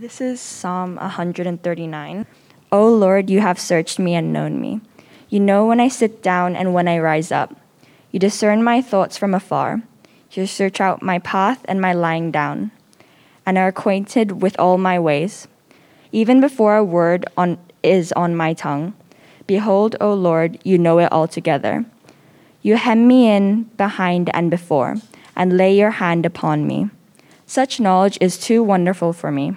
This is Psalm 139. O Lord, you have searched me and known me. You know when I sit down and when I rise up. You discern my thoughts from afar. You search out my path and my lying down, and are acquainted with all my ways. Even before a word on, is on my tongue, behold, O Lord, you know it altogether. You hem me in behind and before, and lay your hand upon me. Such knowledge is too wonderful for me.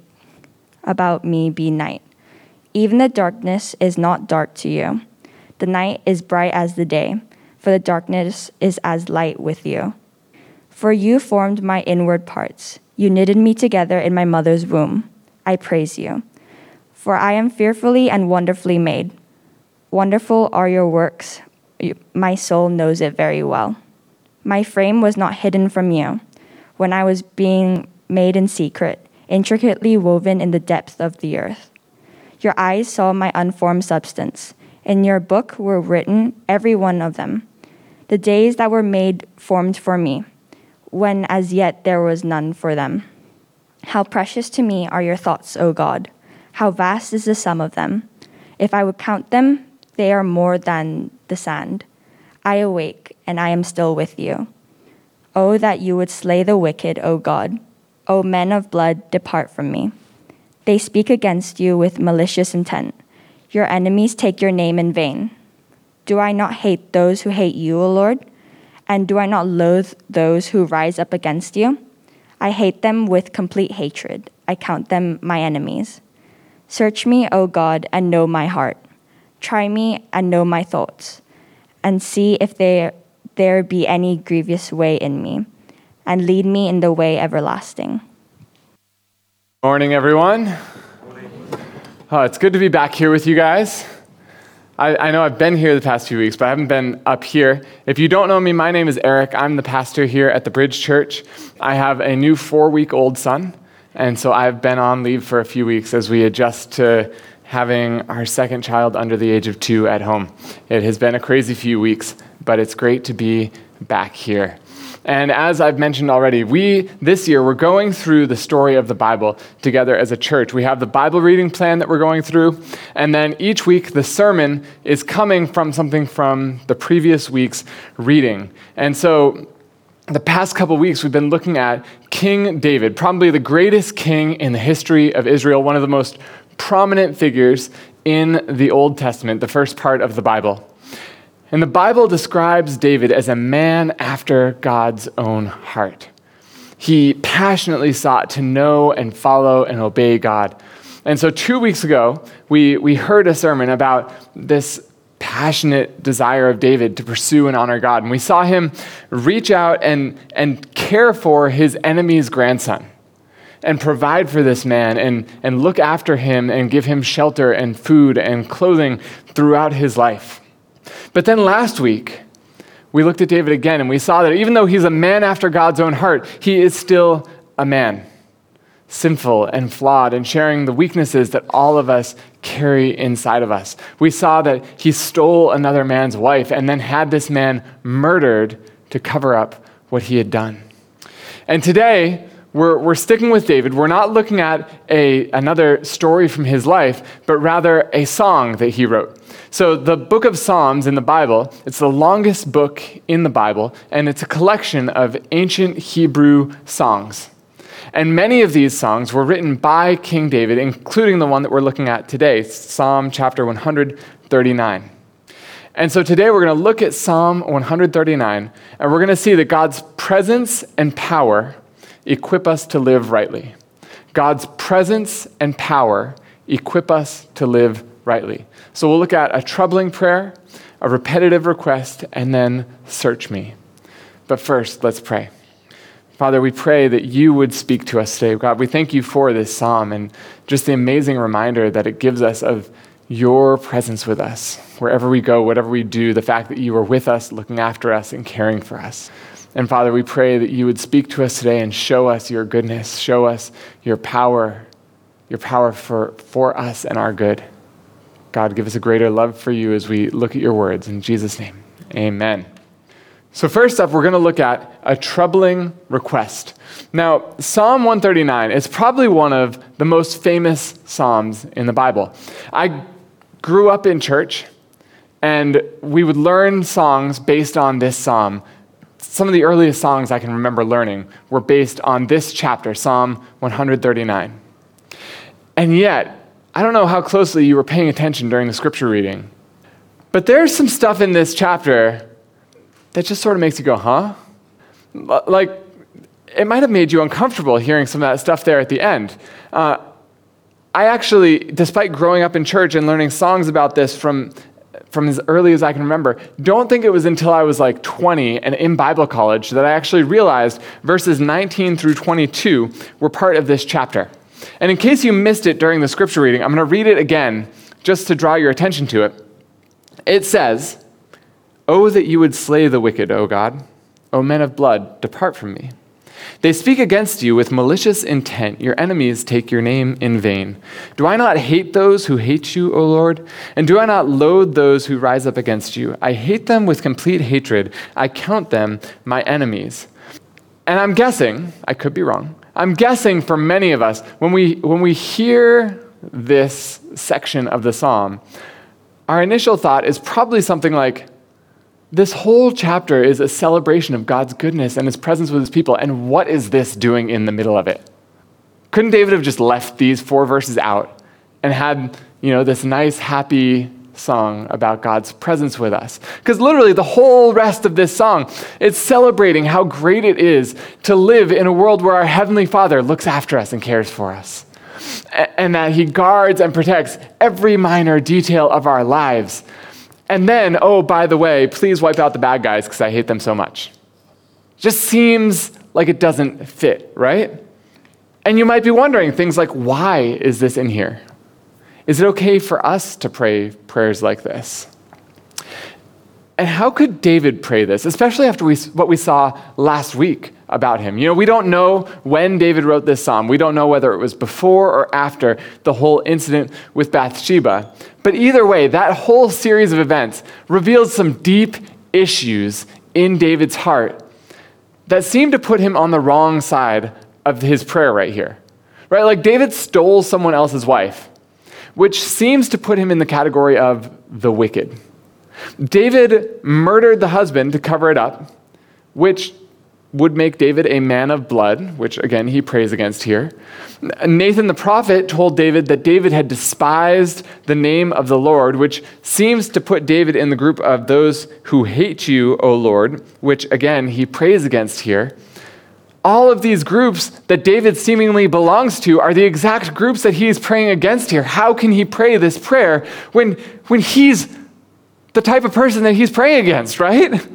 about me be night. Even the darkness is not dark to you. The night is bright as the day, for the darkness is as light with you. For you formed my inward parts. You knitted me together in my mother's womb. I praise you. For I am fearfully and wonderfully made. Wonderful are your works. My soul knows it very well. My frame was not hidden from you when I was being made in secret, intricately woven in the depth of the earth. Your eyes saw my unformed substance. In your book were written, every one of them, the days that were made formed for me, when as yet there was none for them. How precious to me are your thoughts, O God! How vast is the sum of them! If I would count them, they are more than the sand. I awake, and I am still with you. Oh, that you would slay the wicked, O God! O men of blood, depart from me. They speak against you with malicious intent. Your enemies take your name in vain. Do I not hate those who hate you, O Lord? And do I not loathe those who rise up against you? I hate them with complete hatred. I count them my enemies. Search me, O God, and know my heart. Try me and know my thoughts, and see if there, there be any grievous way in me, and lead me in the way everlasting. Morning, everyone. Oh, it's good to be back here with you guys. I, I, know I've been here the past few weeks, but I haven't been up here. If you don't know me, my name is Eric. I'm the pastor here at the Bridge Church. I have a new four week old son, and so I've been on leave for a few weeks as we adjust to having our second child under the age of two at home. It has been a crazy few weeks, but it's great to be back here. And as I've mentioned already, we this year we're going through the story of the Bible together as a church. We have the Bible reading plan that we're going through, and then each week the sermon is coming from something from the previous week's reading. And so the past couple weeks we've been looking at King David, probably the greatest king in the history of Israel, one of the most prominent figures in the Old Testament, the first part of the Bible. And the Bible describes David as a man after God's own heart. He passionately sought to know and follow and obey God. And so, two weeks ago, we, we heard a sermon about this passionate desire of David to pursue and honor God. And we saw him reach out and, and care for his enemy's grandson and provide for this man and, and look after him and give him shelter and food and clothing throughout his life. But then last week, we looked at David again and we saw that even though he's a man after God's own heart, he is still a man, sinful and flawed, and sharing the weaknesses that all of us carry inside of us. We saw that he stole another man's wife and then had this man murdered to cover up what he had done. And today, we're, we're sticking with David. We're not looking at a, another story from his life, but rather a song that he wrote. So, the book of Psalms in the Bible, it's the longest book in the Bible, and it's a collection of ancient Hebrew songs. And many of these songs were written by King David, including the one that we're looking at today, Psalm chapter 139. And so today we're going to look at Psalm 139, and we're going to see that God's presence and power equip us to live rightly. God's presence and power equip us to live rightly. So we'll look at a troubling prayer, a repetitive request, and then search me. But first, let's pray. Father, we pray that you would speak to us today. God, we thank you for this psalm and just the amazing reminder that it gives us of your presence with us. Wherever we go, whatever we do, the fact that you are with us, looking after us, and caring for us. And Father, we pray that you would speak to us today and show us your goodness, show us your power, your power for, for us and our good. God, give us a greater love for you as we look at your words. In Jesus' name, amen. So, first up, we're going to look at a troubling request. Now, Psalm 139 is probably one of the most famous Psalms in the Bible. I grew up in church, and we would learn songs based on this Psalm. Some of the earliest songs I can remember learning were based on this chapter, Psalm 139. And yet, I don't know how closely you were paying attention during the scripture reading, but there's some stuff in this chapter that just sort of makes you go, huh? Like, it might have made you uncomfortable hearing some of that stuff there at the end. Uh, I actually, despite growing up in church and learning songs about this from, from as early as I can remember, don't think it was until I was like 20 and in Bible college that I actually realized verses 19 through 22 were part of this chapter. And in case you missed it during the scripture reading, I'm going to read it again just to draw your attention to it. It says, Oh, that you would slay the wicked, O God. O men of blood, depart from me. They speak against you with malicious intent. Your enemies take your name in vain. Do I not hate those who hate you, O Lord? And do I not loathe those who rise up against you? I hate them with complete hatred. I count them my enemies. And I'm guessing, I could be wrong, I'm guessing for many of us, when we, when we hear this section of the psalm, our initial thought is probably something like, this whole chapter is a celebration of God's goodness and his presence with his people. And what is this doing in the middle of it? Couldn't David have just left these four verses out and had, you know, this nice, happy song about God's presence with us? Because literally the whole rest of this song is celebrating how great it is to live in a world where our Heavenly Father looks after us and cares for us. And that he guards and protects every minor detail of our lives and then, oh, by the way, please wipe out the bad guys because I hate them so much. Just seems like it doesn't fit, right? And you might be wondering things like, why is this in here? Is it okay for us to pray prayers like this? And how could David pray this, especially after we, what we saw last week about him? You know, we don't know when David wrote this psalm. We don't know whether it was before or after the whole incident with Bathsheba. But either way, that whole series of events reveals some deep issues in David's heart that seem to put him on the wrong side of his prayer right here. Right? Like David stole someone else's wife, which seems to put him in the category of the wicked. David murdered the husband to cover it up, which would make David a man of blood, which again he prays against here. Nathan the prophet told David that David had despised the name of the Lord, which seems to put David in the group of those who hate you, O Lord, which again he prays against here. All of these groups that David seemingly belongs to are the exact groups that he is praying against here. How can he pray this prayer when, when he's the type of person that he's praying against, right?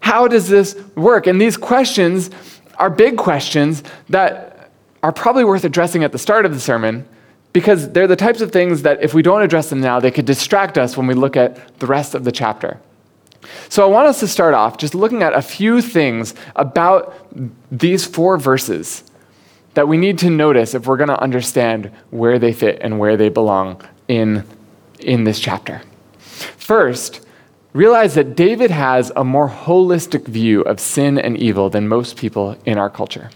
How does this work? And these questions are big questions that are probably worth addressing at the start of the sermon because they're the types of things that if we don't address them now, they could distract us when we look at the rest of the chapter. So I want us to start off just looking at a few things about these four verses that we need to notice if we're going to understand where they fit and where they belong in, in this chapter. First, realize that David has a more holistic view of sin and evil than most people in our culture.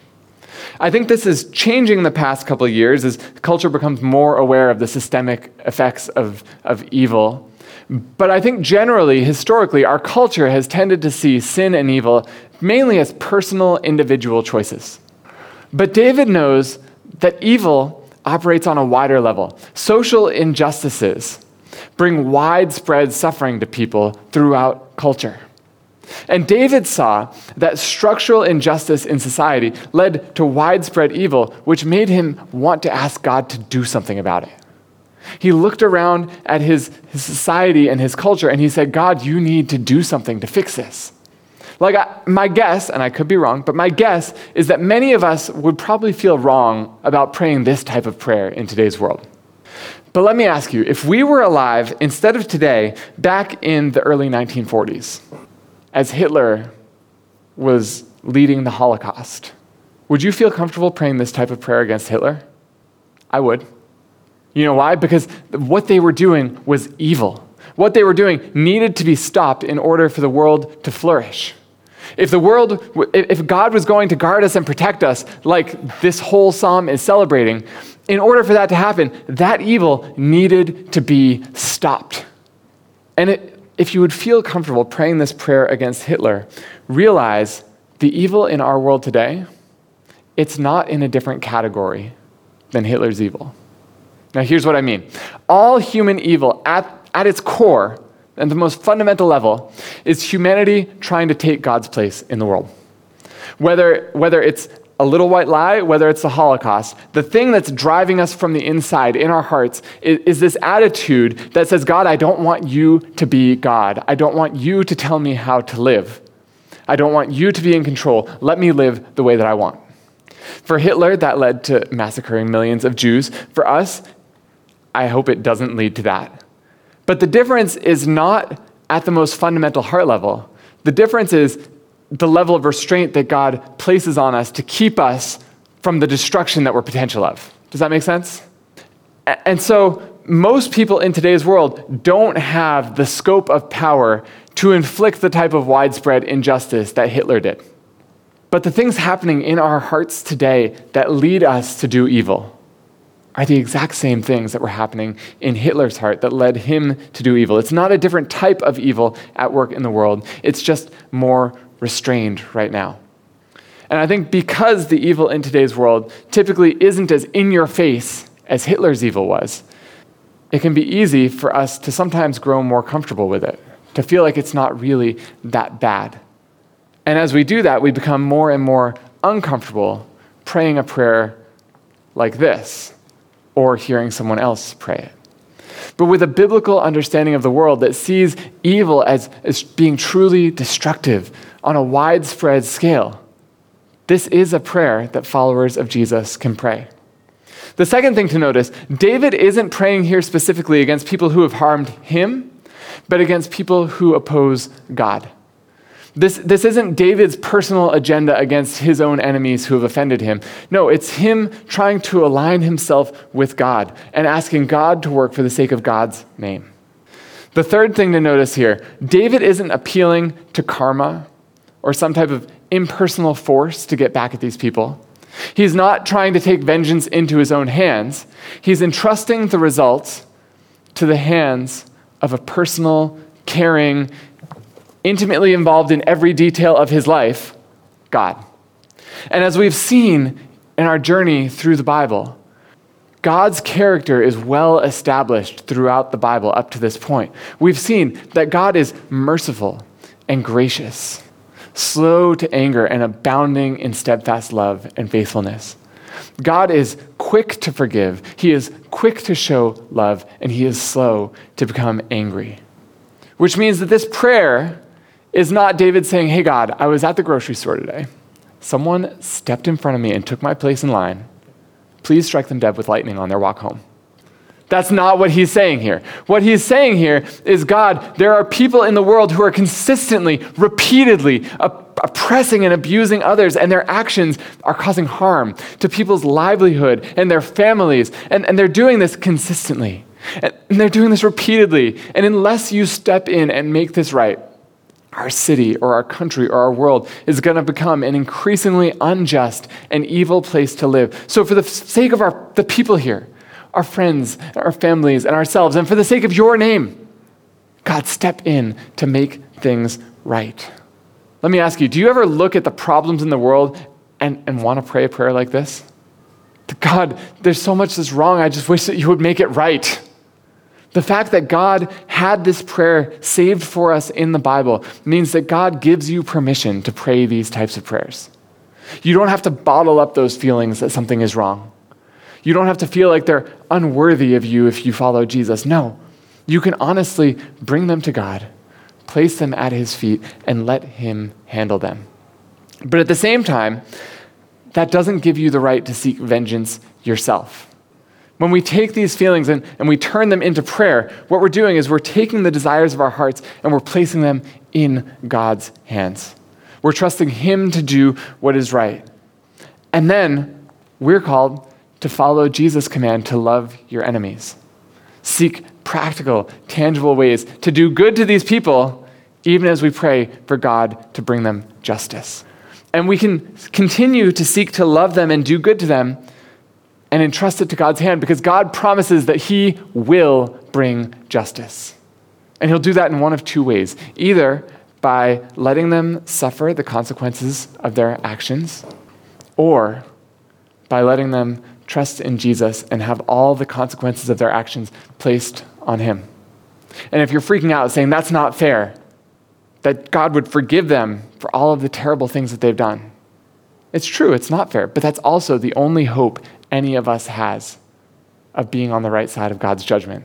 I think this is changing the past couple of years as culture becomes more aware of the systemic effects of, of evil. But I think generally, historically, our culture has tended to see sin and evil mainly as personal, individual choices. But David knows that evil operates on a wider level. Social injustices, bring widespread suffering to people throughout culture. And David saw that structural injustice in society led to widespread evil, which made him want to ask God to do something about it. He looked around at his, his society and his culture and he said, God, you need to do something to fix this. Like, I, my guess, and I could be wrong, but my guess is that many of us would probably feel wrong about praying this type of prayer in today's world. But let me ask you if we were alive instead of today, back in the early 1940s, as Hitler was leading the Holocaust, would you feel comfortable praying this type of prayer against Hitler? I would. You know why? Because what they were doing was evil. What they were doing needed to be stopped in order for the world to flourish. If the world, if God was going to guard us and protect us, like this whole psalm is celebrating, in order for that to happen, that evil needed to be stopped. And it, if you would feel comfortable praying this prayer against Hitler, realize the evil in our world today, it's not in a different category than Hitler's evil. Now, here's what I mean all human evil at, at its core and the most fundamental level is humanity trying to take God's place in the world. Whether, whether it's a little white lie, whether it's the Holocaust, the thing that's driving us from the inside in our hearts is, is, this attitude that says, God, I don't want you to be God. I don't want you to tell me how to live. I don't want you to be in control. Let me live the way that I want. For Hitler, that led to massacring millions of Jews. For us, I hope it doesn't lead to that. But the difference is not at the most fundamental heart level. The difference is the level of restraint that God places on us to keep us from the destruction that we're potential of. Does that make sense? And so, most people in today's world don't have the scope of power to inflict the type of widespread injustice that Hitler did. But the things happening in our hearts today that lead us to do evil, are the exact same things that were happening in Hitler's heart that led him to do evil. It's not a different type of evil at work in the world, it's just more restrained right now. And I think because the evil in today's world typically isn't as in your face as Hitler's evil was, it can be easy for us to sometimes grow more comfortable with it, to feel like it's not really that bad. And as we do that, we become more and more uncomfortable praying a prayer like this or hearing someone else pray it. But with a biblical understanding of the world that sees evil as, as being truly destructive on a widespread scale, this is a prayer that followers of Jesus can pray. The second thing to notice David isn't praying here specifically against people who have harmed him, but against people who oppose God. This, this isn't David's personal agenda against his own enemies who have offended him. No, it's him trying to align himself with God and asking God to work for the sake of God's name. The third thing to notice here David isn't appealing to karma or some type of impersonal force to get back at these people. He's not trying to take vengeance into his own hands. He's entrusting the results to the hands of a personal, caring, intimately involved in every detail of his life, God. And as we've seen in our journey through the Bible, God's character is well established throughout the Bible up to this point. We've seen that God is merciful and gracious, slow to anger, and abounding in steadfast love and faithfulness. God is quick to forgive, He is quick to show love, and He is slow to become angry. Which means that this prayer is not David saying, Hey, God, I was at the grocery store today. Someone stepped in front of me and took my place in line. Please strike them dead with lightning on their walk home. That's not what he's saying here. What he's saying here is God, there are people in the world who are consistently, repeatedly oppressing and abusing others, and their actions are causing harm to people's livelihood and their families. And, and they're doing this consistently. And they're doing this repeatedly. And unless you step in and make this right, our city or our country or our world is going to become an increasingly unjust and evil place to live. So, for the sake of our, the people here, our friends, our families, and ourselves, and for the sake of your name, God, step in to make things right. Let me ask you do you ever look at the problems in the world and, and want to pray a prayer like this? God, there's so much that's wrong. I just wish that you would make it right. The fact that God had this prayer saved for us in the Bible means that God gives you permission to pray these types of prayers. You don't have to bottle up those feelings that something is wrong. You don't have to feel like they're unworthy of you if you follow Jesus. No, you can honestly bring them to God, place them at his feet, and let him handle them. But at the same time, that doesn't give you the right to seek vengeance yourself. When we take these feelings and, and we turn them into prayer, what we're doing is we're taking the desires of our hearts and we're placing them in God's hands. We're trusting Him to do what is right. And then we're called to follow Jesus' command to love your enemies. Seek practical, tangible ways to do good to these people, even as we pray for God to bring them justice. And we can continue to seek to love them and do good to them and entrust it to God's hand because God promises that He will bring justice. And He'll do that in one of two ways either by letting them suffer the consequences of their actions, or by letting them trust in Jesus and have all the consequences of their actions placed on Him. And if you're freaking out saying that's not fair, that God would forgive them for all of the terrible things that they've done, it's true, it's not fair, but that's also the only hope any of us has of being on the right side of God's judgment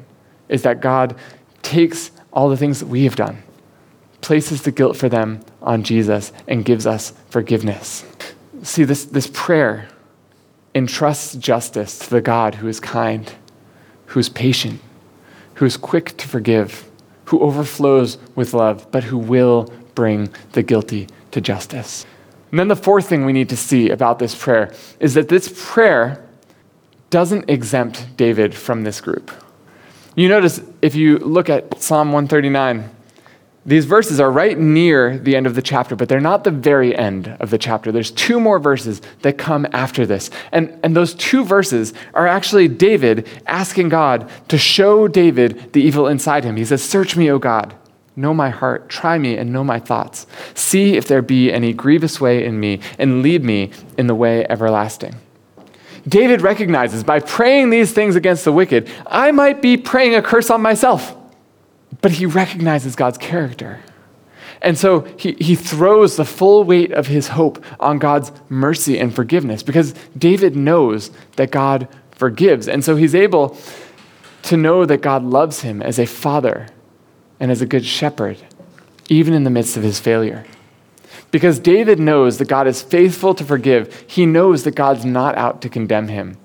is that God takes all the things that we have done, places the guilt for them on Jesus, and gives us forgiveness. See, this, this prayer entrusts justice to the God who is kind, who is patient, who is quick to forgive, who overflows with love, but who will bring the guilty to justice. And then the fourth thing we need to see about this prayer is that this prayer doesn't exempt David from this group. You notice if you look at Psalm 139, these verses are right near the end of the chapter, but they're not the very end of the chapter. There's two more verses that come after this. And, and those two verses are actually David asking God to show David the evil inside him. He says, Search me, O God. Know my heart. Try me and know my thoughts. See if there be any grievous way in me, and lead me in the way everlasting. David recognizes by praying these things against the wicked, I might be praying a curse on myself. But he recognizes God's character. And so he, he throws the full weight of his hope on God's mercy and forgiveness because David knows that God forgives. And so he's able to know that God loves him as a father and as a good shepherd, even in the midst of his failure. Because David knows that God is faithful to forgive, he knows that God's not out to condemn him.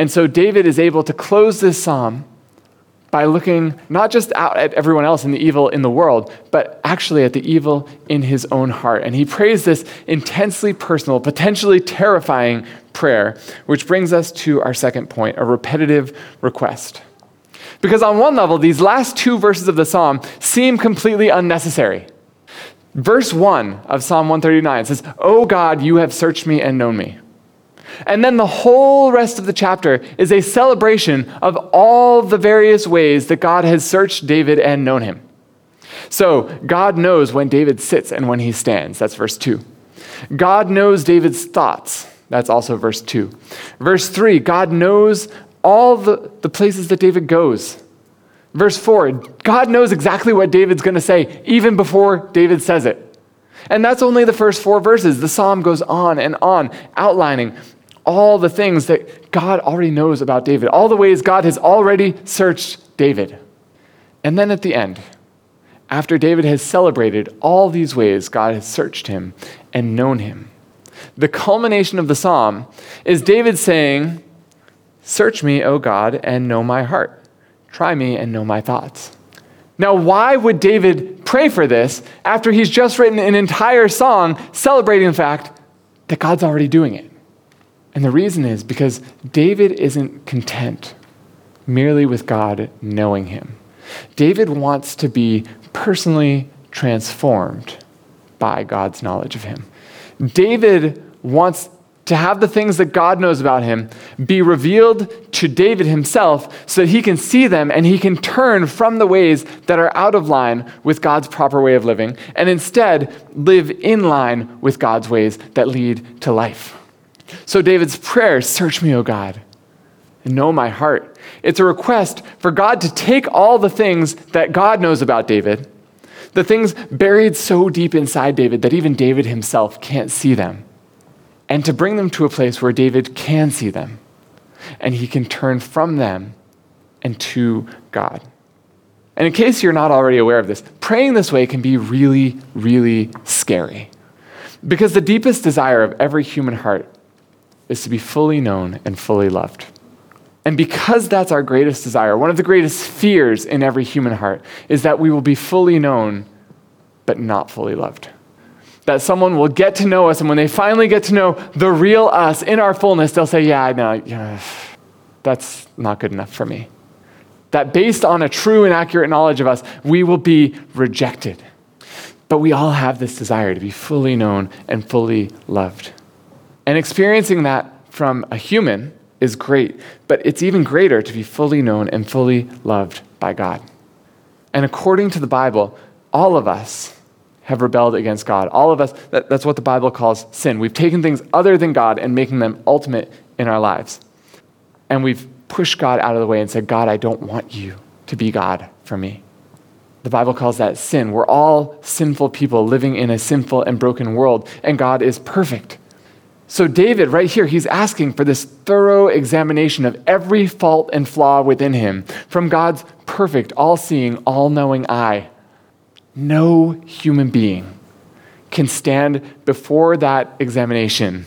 And so David is able to close this psalm by looking not just out at everyone else and the evil in the world, but actually at the evil in his own heart. And he prays this intensely personal, potentially terrifying prayer, which brings us to our second point a repetitive request. Because on one level, these last two verses of the psalm seem completely unnecessary. Verse 1 of Psalm 139 says, O God, you have searched me and known me. And then the whole rest of the chapter is a celebration of all the various ways that God has searched David and known him. So, God knows when David sits and when he stands. That's verse 2. God knows David's thoughts. That's also verse 2. Verse 3 God knows all the, the places that David goes. Verse 4 God knows exactly what David's going to say even before David says it. And that's only the first four verses. The psalm goes on and on, outlining all the things that God already knows about David, all the ways God has already searched David. And then at the end, after David has celebrated all these ways God has searched him and known him, the culmination of the psalm is David saying, Search me, O God, and know my heart. Try me and know my thoughts. Now, why would David pray for this after he's just written an entire song celebrating the fact that God's already doing it? And the reason is because David isn't content merely with God knowing him. David wants to be personally transformed by God's knowledge of him. David wants to have the things that God knows about him be revealed to David himself so that he can see them and he can turn from the ways that are out of line with God's proper way of living and instead live in line with God's ways that lead to life. So David's prayer, search me, O God, and know my heart. It's a request for God to take all the things that God knows about David, the things buried so deep inside David that even David himself can't see them and to bring them to a place where David can see them and he can turn from them and to God. And in case you're not already aware of this, praying this way can be really, really scary. Because the deepest desire of every human heart is to be fully known and fully loved. And because that's our greatest desire, one of the greatest fears in every human heart is that we will be fully known but not fully loved. That someone will get to know us, and when they finally get to know the real us in our fullness, they'll say, Yeah, no, yeah, that's not good enough for me. That based on a true and accurate knowledge of us, we will be rejected. But we all have this desire to be fully known and fully loved. And experiencing that from a human is great, but it's even greater to be fully known and fully loved by God. And according to the Bible, all of us have rebelled against God. All of us, that, that's what the Bible calls sin. We've taken things other than God and making them ultimate in our lives. And we've pushed God out of the way and said, God, I don't want you to be God for me. The Bible calls that sin. We're all sinful people living in a sinful and broken world, and God is perfect. So, David, right here, he's asking for this thorough examination of every fault and flaw within him from God's perfect, all seeing, all knowing eye. No human being can stand before that examination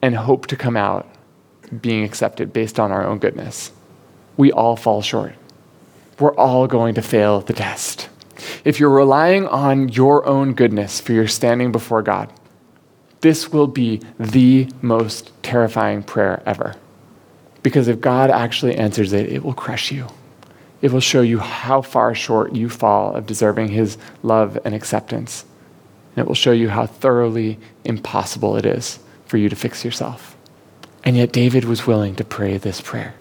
and hope to come out being accepted based on our own goodness. We all fall short. We're all going to fail the test. If you're relying on your own goodness for your standing before God, this will be the most terrifying prayer ever. Because if God actually answers it, it will crush you. It will show you how far short you fall of deserving His love and acceptance. And it will show you how thoroughly impossible it is for you to fix yourself. And yet, David was willing to pray this prayer.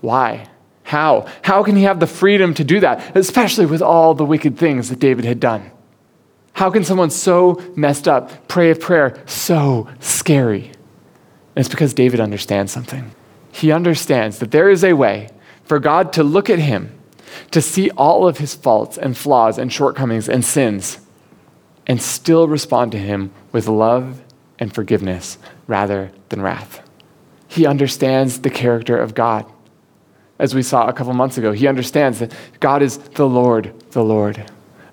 Why? How? How can he have the freedom to do that, especially with all the wicked things that David had done? How can someone so messed up pray a prayer so scary? And it's because David understands something. He understands that there is a way for God to look at him, to see all of his faults and flaws and shortcomings and sins, and still respond to him with love and forgiveness rather than wrath. He understands the character of God. As we saw a couple months ago, he understands that God is the Lord, the Lord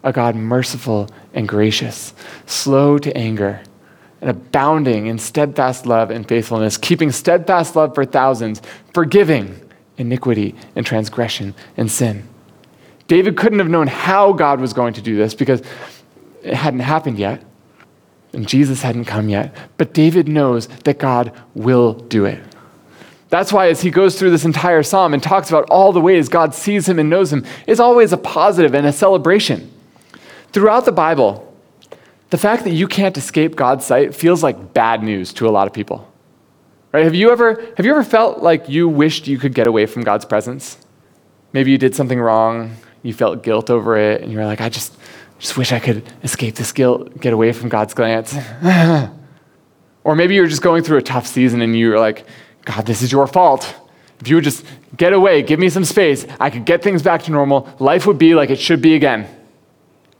a God merciful and gracious, slow to anger, and abounding in steadfast love and faithfulness, keeping steadfast love for thousands, forgiving iniquity and transgression and sin. David couldn't have known how God was going to do this because it hadn't happened yet, and Jesus hadn't come yet. But David knows that God will do it. That's why, as he goes through this entire psalm and talks about all the ways God sees him and knows him, it's always a positive and a celebration. Throughout the Bible, the fact that you can't escape God's sight feels like bad news to a lot of people. Right? Have you ever have you ever felt like you wished you could get away from God's presence? Maybe you did something wrong, you felt guilt over it, and you're like, I just just wish I could escape this guilt, get away from God's glance. or maybe you're just going through a tough season and you're like, God, this is your fault. If you would just get away, give me some space, I could get things back to normal. Life would be like it should be again.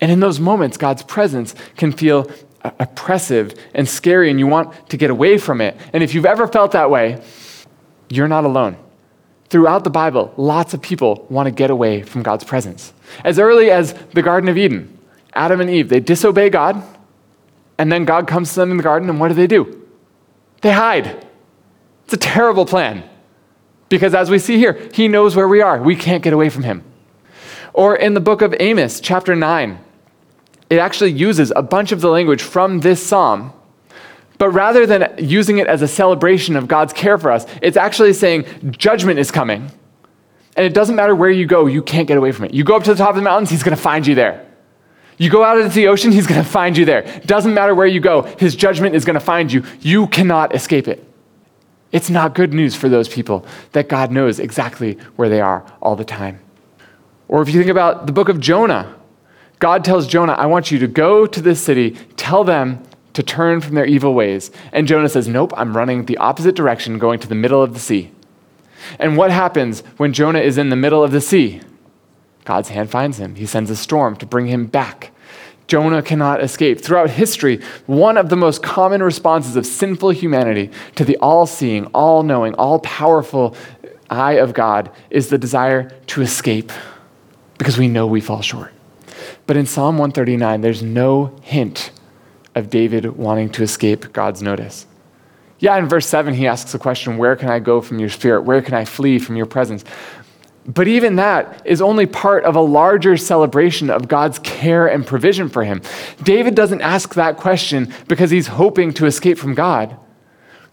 And in those moments, God's presence can feel oppressive and scary, and you want to get away from it. And if you've ever felt that way, you're not alone. Throughout the Bible, lots of people want to get away from God's presence. As early as the Garden of Eden, Adam and Eve, they disobey God, and then God comes to them in the garden, and what do they do? They hide. It's a terrible plan. Because as we see here, He knows where we are. We can't get away from Him. Or in the book of Amos, chapter 9, it actually uses a bunch of the language from this psalm. But rather than using it as a celebration of God's care for us, it's actually saying judgment is coming. And it doesn't matter where you go, you can't get away from it. You go up to the top of the mountains, he's going to find you there. You go out into the ocean, he's going to find you there. Doesn't matter where you go, his judgment is going to find you. You cannot escape it. It's not good news for those people that God knows exactly where they are all the time. Or if you think about the book of Jonah, God tells Jonah, I want you to go to this city, tell them to turn from their evil ways. And Jonah says, Nope, I'm running the opposite direction, going to the middle of the sea. And what happens when Jonah is in the middle of the sea? God's hand finds him. He sends a storm to bring him back. Jonah cannot escape. Throughout history, one of the most common responses of sinful humanity to the all seeing, all knowing, all powerful eye of God is the desire to escape because we know we fall short. But in Psalm 139, there's no hint of David wanting to escape God's notice. Yeah, in verse 7, he asks the question, Where can I go from your spirit? Where can I flee from your presence? But even that is only part of a larger celebration of God's care and provision for him. David doesn't ask that question because he's hoping to escape from God.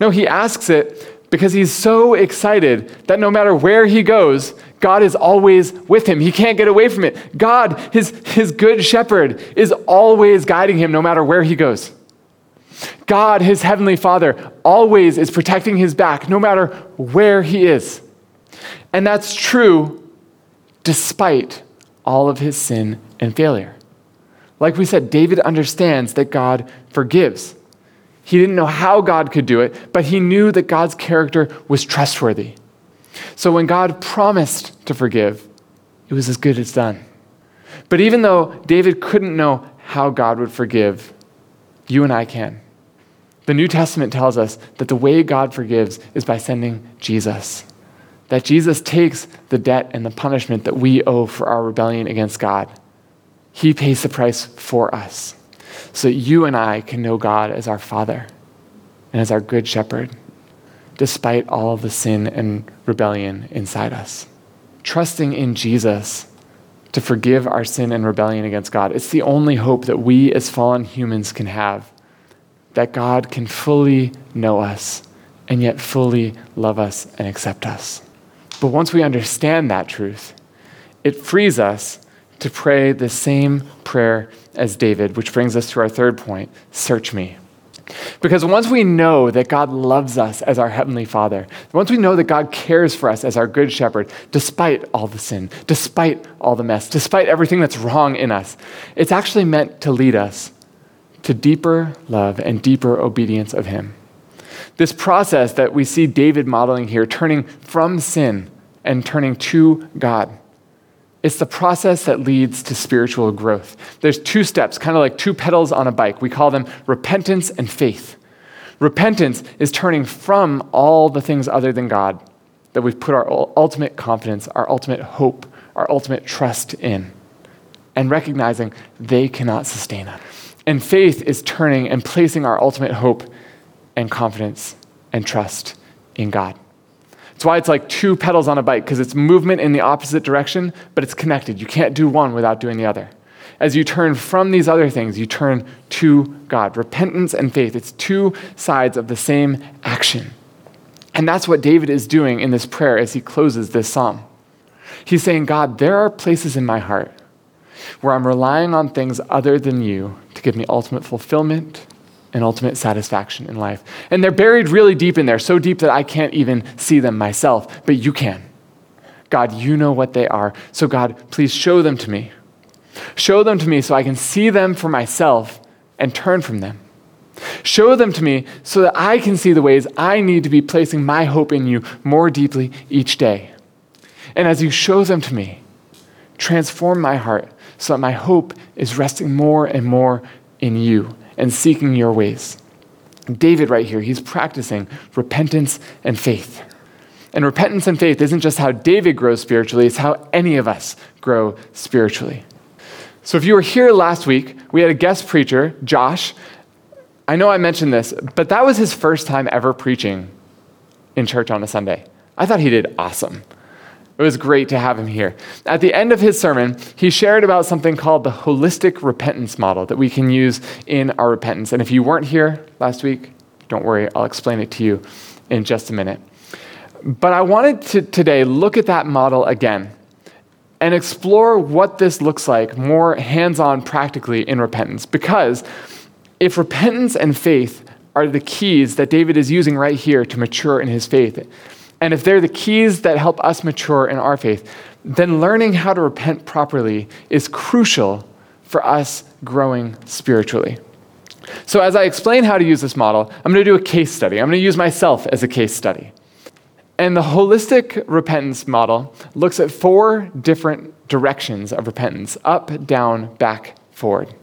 No, he asks it because he's so excited that no matter where he goes, God is always with him. He can't get away from it. God, his, his good shepherd, is always guiding him no matter where he goes. God, his heavenly Father, always is protecting his back no matter where he is. And that's true despite all of his sin and failure. Like we said, David understands that God forgives. He didn't know how God could do it, but he knew that God's character was trustworthy. So when God promised to forgive, it was as good as done. But even though David couldn't know how God would forgive, you and I can. The New Testament tells us that the way God forgives is by sending Jesus that Jesus takes the debt and the punishment that we owe for our rebellion against God. He pays the price for us so that you and I can know God as our Father and as our good shepherd, despite all the sin and rebellion inside us. Trusting in Jesus to forgive our sin and rebellion against God, it's the only hope that we as fallen humans can have that God can fully know us and yet fully love us and accept us. But once we understand that truth, it frees us to pray the same prayer as David, which brings us to our third point search me. Because once we know that God loves us as our Heavenly Father, once we know that God cares for us as our Good Shepherd, despite all the sin, despite all the mess, despite everything that's wrong in us, it's actually meant to lead us to deeper love and deeper obedience of Him. This process that we see David modeling here, turning from sin and turning to God. It's the process that leads to spiritual growth. There's two steps, kind of like two pedals on a bike. We call them repentance and faith. Repentance is turning from all the things other than God that we've put our ultimate confidence, our ultimate hope, our ultimate trust in, and recognizing they cannot sustain us. And faith is turning and placing our ultimate hope and confidence and trust in God. That's why it's like two pedals on a bike, because it's movement in the opposite direction, but it's connected. You can't do one without doing the other. As you turn from these other things, you turn to God. Repentance and faith, it's two sides of the same action. And that's what David is doing in this prayer as he closes this psalm. He's saying, God, there are places in my heart where I'm relying on things other than you to give me ultimate fulfillment and ultimate satisfaction in life. And they're buried really deep in there, so deep that I can't even see them myself, but you can. God, you know what they are. So, God, please show them to me. Show them to me so I can see them for myself and turn from them. Show them to me so that I can see the ways I need to be placing my hope in you more deeply each day. And as you show them to me, transform my heart so that my hope is resting more and more in you and seeking your ways. David, right here, he's practicing repentance and faith. And repentance and faith isn't just how David grows spiritually, it's how any of us grow spiritually. So if you were here last week, we had a guest preacher, Josh. I know I mentioned this, but that was his first time ever preaching in church on a Sunday. I thought he did awesome. It was great to have him here. At the end of his sermon, he shared about something called the holistic repentance model that we can use in our repentance. And if you weren't here last week, don't worry, I'll explain it to you in just a minute. But I wanted to today look at that model again and explore what this looks like more hands on practically in repentance. Because if repentance and faith are the keys that David is using right here to mature in his faith, and if they're the keys that help us mature in our faith, then learning how to repent properly is crucial for us growing spiritually. So, as I explain how to use this model, I'm going to do a case study. I'm going to use myself as a case study. And the holistic repentance model looks at four different directions of repentance up, down, back, forward.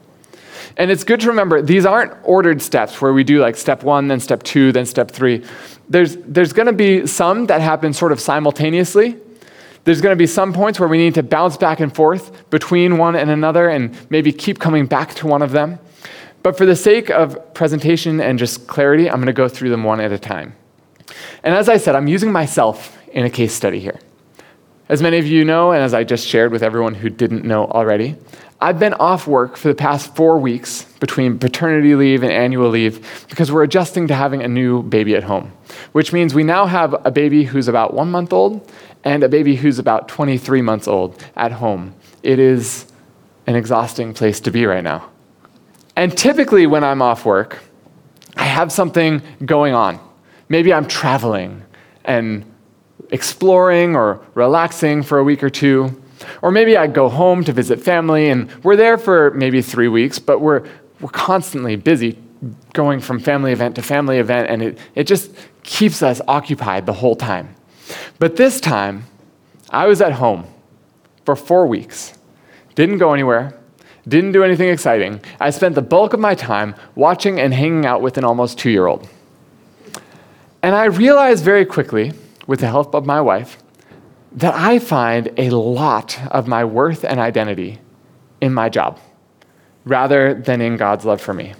And it's good to remember these aren't ordered steps where we do like step one, then step two, then step three. There's, there's going to be some that happen sort of simultaneously. There's going to be some points where we need to bounce back and forth between one and another and maybe keep coming back to one of them. But for the sake of presentation and just clarity, I'm going to go through them one at a time. And as I said, I'm using myself in a case study here. As many of you know, and as I just shared with everyone who didn't know already, I've been off work for the past four weeks between paternity leave and annual leave because we're adjusting to having a new baby at home, which means we now have a baby who's about one month old and a baby who's about 23 months old at home. It is an exhausting place to be right now. And typically, when I'm off work, I have something going on. Maybe I'm traveling and exploring or relaxing for a week or two. Or maybe I go home to visit family and we're there for maybe three weeks, but we're, we're constantly busy going from family event to family event, and it, it just keeps us occupied the whole time. But this time, I was at home for four weeks, didn't go anywhere, didn't do anything exciting. I spent the bulk of my time watching and hanging out with an almost two year old. And I realized very quickly, with the help of my wife, that I find a lot of my worth and identity in my job rather than in God's love for me.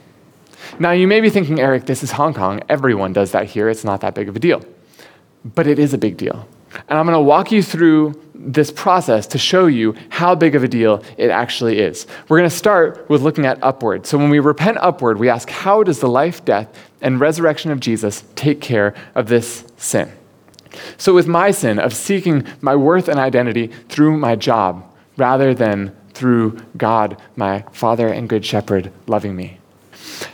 Now, you may be thinking, Eric, this is Hong Kong. Everyone does that here. It's not that big of a deal. But it is a big deal. And I'm going to walk you through this process to show you how big of a deal it actually is. We're going to start with looking at upward. So when we repent upward, we ask, how does the life, death, and resurrection of Jesus take care of this sin? So, with my sin of seeking my worth and identity through my job rather than through God, my Father and Good Shepherd, loving me.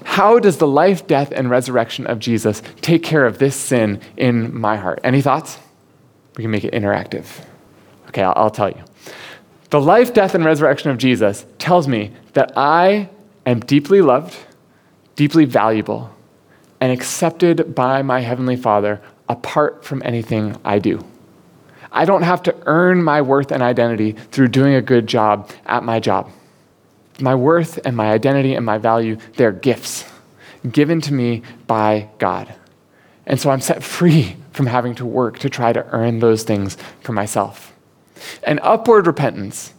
How does the life, death, and resurrection of Jesus take care of this sin in my heart? Any thoughts? We can make it interactive. Okay, I'll, I'll tell you. The life, death, and resurrection of Jesus tells me that I am deeply loved, deeply valuable, and accepted by my Heavenly Father apart from anything I do. I don't have to earn my worth and identity through doing a good job at my job. My worth and my identity and my value, they're gifts given to me by God. And so I'm set free from having to work to try to earn those things for myself. And upward repentance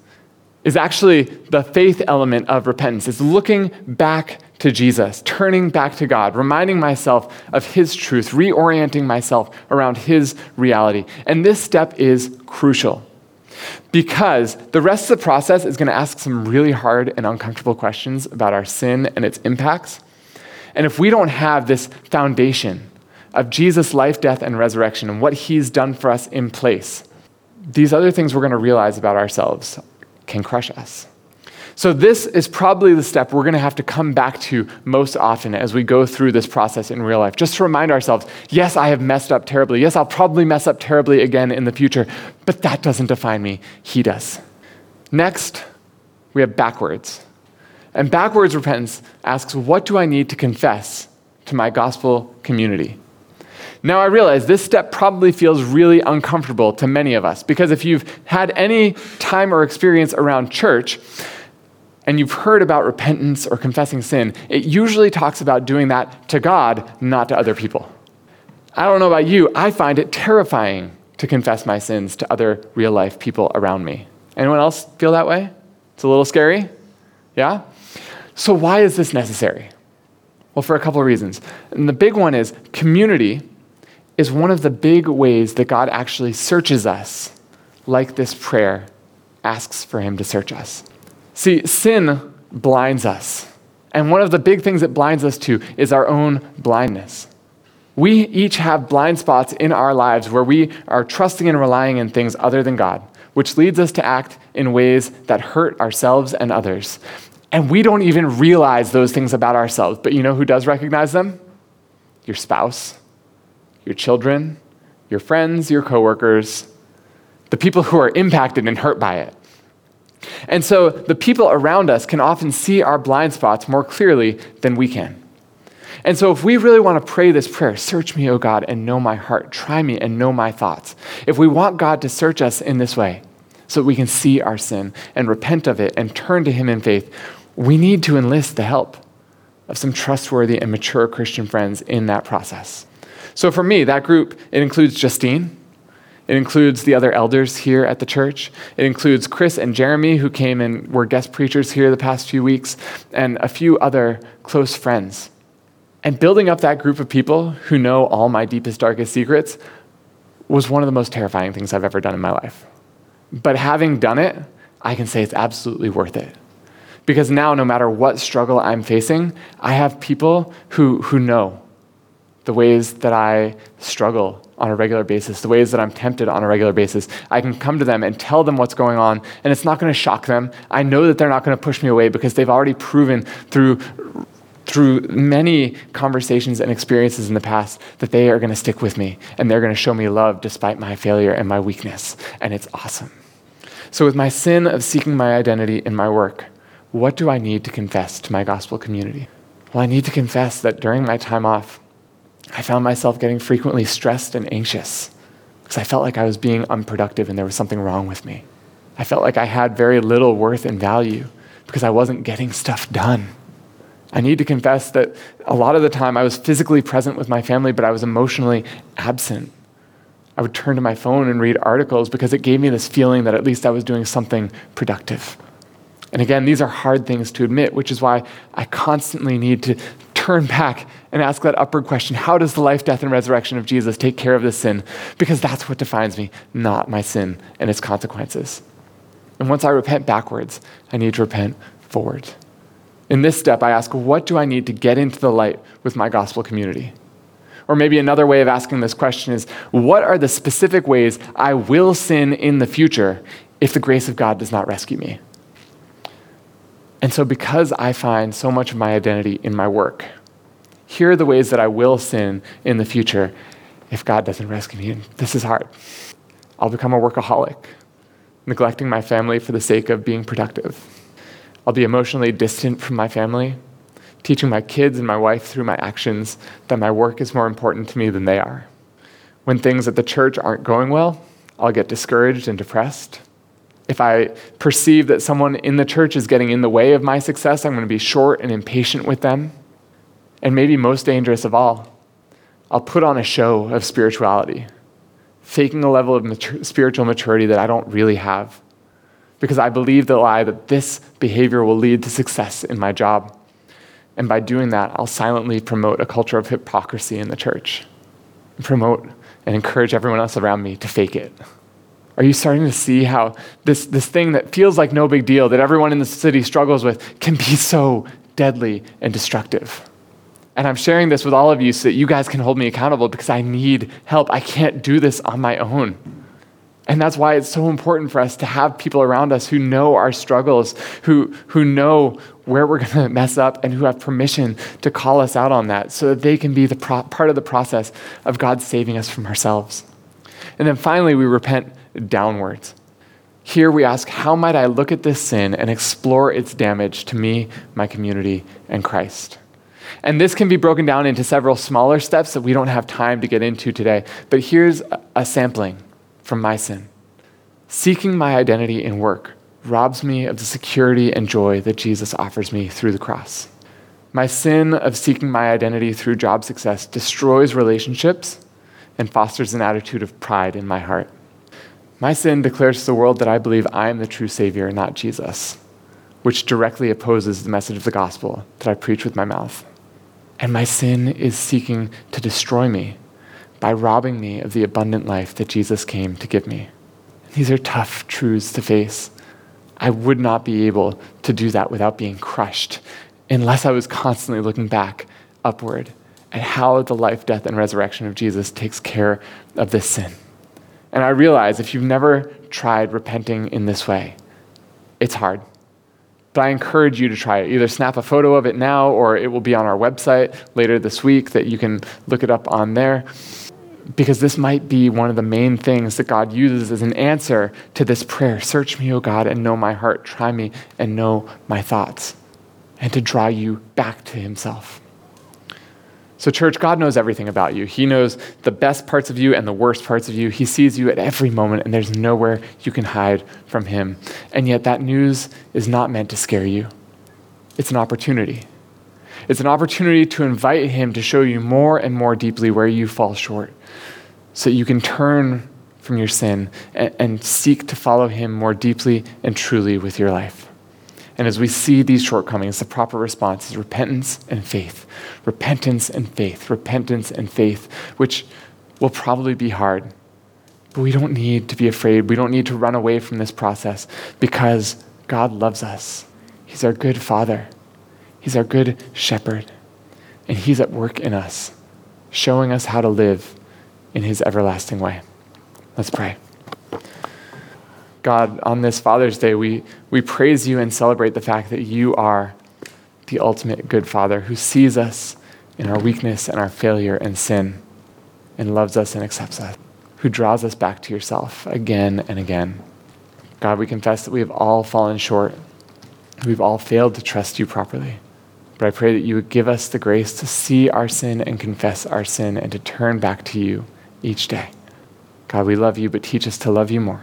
is actually the faith element of repentance. It's looking back to Jesus, turning back to God, reminding myself of His truth, reorienting myself around His reality. And this step is crucial because the rest of the process is going to ask some really hard and uncomfortable questions about our sin and its impacts. And if we don't have this foundation of Jesus' life, death, and resurrection and what He's done for us in place, these other things we're going to realize about ourselves can crush us. So, this is probably the step we're going to have to come back to most often as we go through this process in real life. Just to remind ourselves yes, I have messed up terribly. Yes, I'll probably mess up terribly again in the future, but that doesn't define me. He does. Next, we have backwards. And backwards repentance asks, What do I need to confess to my gospel community? Now, I realize this step probably feels really uncomfortable to many of us because if you've had any time or experience around church, and you've heard about repentance or confessing sin, it usually talks about doing that to God, not to other people. I don't know about you, I find it terrifying to confess my sins to other real life people around me. Anyone else feel that way? It's a little scary? Yeah? So, why is this necessary? Well, for a couple of reasons. And the big one is community is one of the big ways that God actually searches us, like this prayer asks for Him to search us. See, sin blinds us. And one of the big things it blinds us to is our own blindness. We each have blind spots in our lives where we are trusting and relying in things other than God, which leads us to act in ways that hurt ourselves and others. And we don't even realize those things about ourselves. But you know who does recognize them? Your spouse, your children, your friends, your coworkers, the people who are impacted and hurt by it. And so the people around us can often see our blind spots more clearly than we can. And so, if we really want to pray this prayer, search me, O God, and know my heart, try me and know my thoughts. If we want God to search us in this way, so that we can see our sin and repent of it and turn to Him in faith, we need to enlist the help of some trustworthy and mature Christian friends in that process. So, for me, that group, it includes Justine, It includes the other elders here at the church. It includes Chris and Jeremy, who came and were guest preachers here the past few weeks, and a few other close friends. And building up that group of people who know all my deepest, darkest secrets was one of the most terrifying things I've ever done in my life. But having done it, I can say it's absolutely worth it. Because now, no matter what struggle I'm facing, I have people who, who know the ways that I struggle on a regular basis, the ways that I'm tempted on a regular basis. I can come to them and tell them what's going on, and it's not going to shock them. I know that they're not going to push me away because they've already proven through through many conversations and experiences in the past that they are going to stick with me and they're going to show me love despite my failure and my weakness. And it's awesome. So, with my sin of seeking my identity in my work, what do I need to confess to my gospel community? Well, I need to confess that during my time off, I found myself getting frequently stressed and anxious because I felt like I was being unproductive and there was something wrong with me. I felt like I had very little worth and value because I wasn't getting stuff done. I need to confess that a lot of the time I was physically present with my family, but I was emotionally absent. I would turn to my phone and read articles because it gave me this feeling that at least I was doing something productive. And again, these are hard things to admit, which is why I constantly need to turn back and ask that upward question How does the life, death, and resurrection of Jesus take care of this sin? Because that's what defines me, not my sin and its consequences. And once I repent backwards, I need to repent forward. In this step, I ask, What do I need to get into the light with my gospel community? Or maybe another way of asking this question is What are the specific ways I will sin in the future if the grace of God does not rescue me? And so, because I find so much of my identity in my work, here are the ways that I will sin in the future if God doesn't rescue me. And this is hard. I'll become a workaholic, neglecting my family for the sake of being productive. I'll be emotionally distant from my family, teaching my kids and my wife through my actions that my work is more important to me than they are. When things at the church aren't going well, I'll get discouraged and depressed. If I perceive that someone in the church is getting in the way of my success, I'm going to be short and impatient with them. And maybe most dangerous of all, I'll put on a show of spirituality, faking a level of matur- spiritual maturity that I don't really have, because I believe the lie that this behavior will lead to success in my job. And by doing that, I'll silently promote a culture of hypocrisy in the church, promote and encourage everyone else around me to fake it. Are you starting to see how this, this thing that feels like no big deal, that everyone in the city struggles with, can be so deadly and destructive? And I'm sharing this with all of you so that you guys can hold me accountable because I need help. I can't do this on my own. And that's why it's so important for us to have people around us who know our struggles, who, who know where we're going to mess up, and who have permission to call us out on that so that they can be the pro- part of the process of God saving us from ourselves. And then finally, we repent downwards. Here we ask, how might I look at this sin and explore its damage to me, my community, and Christ? And this can be broken down into several smaller steps that we don't have time to get into today. But here's a sampling from my sin. Seeking my identity in work robs me of the security and joy that Jesus offers me through the cross. My sin of seeking my identity through job success destroys relationships and fosters an attitude of pride in my heart. My sin declares to the world that I believe I am the true Savior, not Jesus, which directly opposes the message of the gospel that I preach with my mouth. And my sin is seeking to destroy me by robbing me of the abundant life that Jesus came to give me. These are tough truths to face. I would not be able to do that without being crushed unless I was constantly looking back upward at how the life, death, and resurrection of Jesus takes care of this sin. And I realize if you've never tried repenting in this way, it's hard. But I encourage you to try it. Either snap a photo of it now, or it will be on our website later this week that you can look it up on there. Because this might be one of the main things that God uses as an answer to this prayer Search me, O God, and know my heart. Try me and know my thoughts. And to draw you back to Himself. So, church, God knows everything about you. He knows the best parts of you and the worst parts of you. He sees you at every moment, and there's nowhere you can hide from Him. And yet, that news is not meant to scare you, it's an opportunity. It's an opportunity to invite Him to show you more and more deeply where you fall short so you can turn from your sin and, and seek to follow Him more deeply and truly with your life. And as we see these shortcomings, the proper response is repentance and faith. Repentance and faith. Repentance and faith, which will probably be hard. But we don't need to be afraid. We don't need to run away from this process because God loves us. He's our good Father, He's our good shepherd, and He's at work in us, showing us how to live in His everlasting way. Let's pray. God, on this Father's Day, we, we praise you and celebrate the fact that you are the ultimate good Father who sees us in our weakness and our failure and sin and loves us and accepts us, who draws us back to yourself again and again. God, we confess that we have all fallen short. We've all failed to trust you properly. But I pray that you would give us the grace to see our sin and confess our sin and to turn back to you each day. God, we love you, but teach us to love you more.